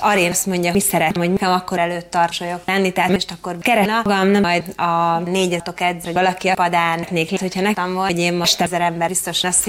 Arén azt mondja, mi szeretem, hogy nekem akkor előtt tartsolyok lenni, tehát most akkor keresem magam, nem majd a négyetok edz, hogy valaki a padán. Nék, hogyha nekem volt, hogy én most ezer ember biztos lesz